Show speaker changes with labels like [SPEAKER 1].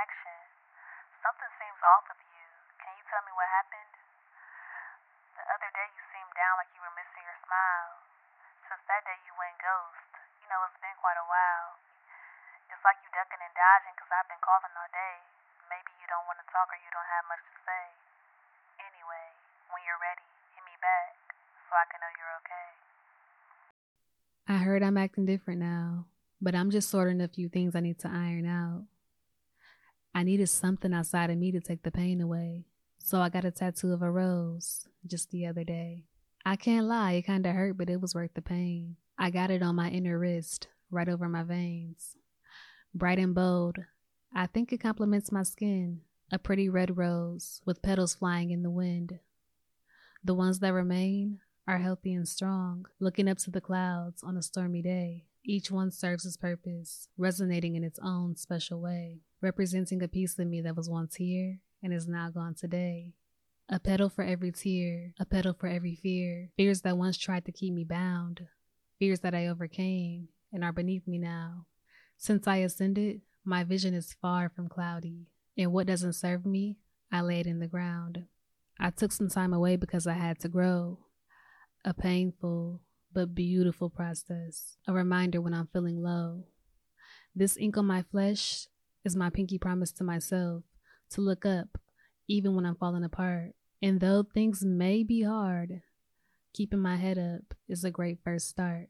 [SPEAKER 1] reaction. Something seems off with you. Can you tell me what happened? The other day you seemed down like you were missing your smile. Since that day you went ghost. You know, it's been quite a while. It's like you ducking and dodging because I've been calling all day. Maybe you don't want to talk or you don't have much to say. Anyway, when you're ready, hit me back so I can know you're okay.
[SPEAKER 2] I heard I'm acting different now, but I'm just sorting a few things I need to iron out. I needed something outside of me to take the pain away, so I got a tattoo of a rose just the other day. I can't lie, it kinda hurt, but it was worth the pain. I got it on my inner wrist, right over my veins. Bright and bold, I think it complements my skin. A pretty red rose with petals flying in the wind. The ones that remain are healthy and strong, looking up to the clouds on a stormy day. Each one serves its purpose, resonating in its own special way, representing a piece of me that was once here and is now gone today. A petal for every tear, a petal for every fear, fears that once tried to keep me bound, fears that I overcame and are beneath me now. Since I ascended, my vision is far from cloudy, and what doesn't serve me, I lay it in the ground. I took some time away because I had to grow, a painful but beautiful process, a reminder when I'm feeling low. This ink on my flesh is my pinky promise to myself to look up even when I'm falling apart. And though things may be hard, keeping my head up is a great first start.